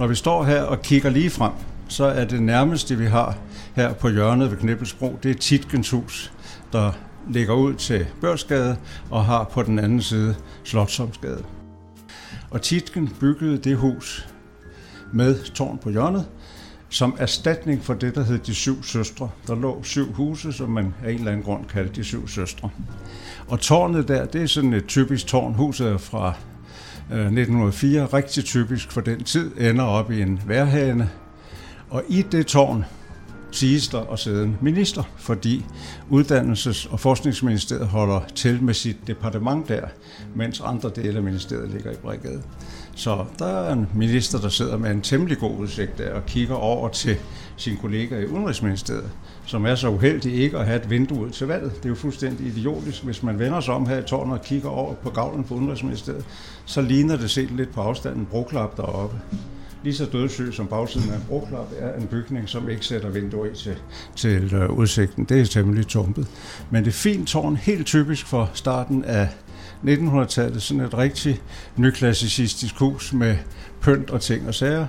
Når vi står her og kigger lige frem, så er det nærmeste, vi har her på hjørnet ved Knibbelsbro, det er Titkens hus, der ligger ud til Børsgade og har på den anden side Slottsomsgade. Og Titken byggede det hus med tårn på hjørnet, som erstatning for det, der hed De Syv Søstre. Der lå syv huse, som man af en eller anden grund kaldte De Syv Søstre. Og tårnet der, det er sådan et typisk tårn. Huset er fra Øh, 1904, rigtig typisk for den tid, ender op i en værhane. Og i det tårn siges der at sidde en minister, fordi Uddannelses- og Forskningsministeriet holder til med sit departement der, mens andre dele af ministeriet ligger i brigade. Så der er en minister, der sidder med en temmelig god udsigt der og kigger over til sin kollega i Udenrigsministeriet, som er så uheldig ikke at have et vindue ud til valget. Det er jo fuldstændig idiotisk. Hvis man vender sig om her i tårnet og kigger over på gavlen på Udenrigsministeriet, så ligner det set lidt på afstanden broklap deroppe lige så dødssyg som bagsiden af en broklap er en bygning, som ikke sætter vinduer i til, til øh, udsigten. Det er temmelig tumpet. Men det fint tårn, helt typisk for starten af 1900-tallet. Sådan et rigtig nyklassicistisk hus med pynt og ting og sager.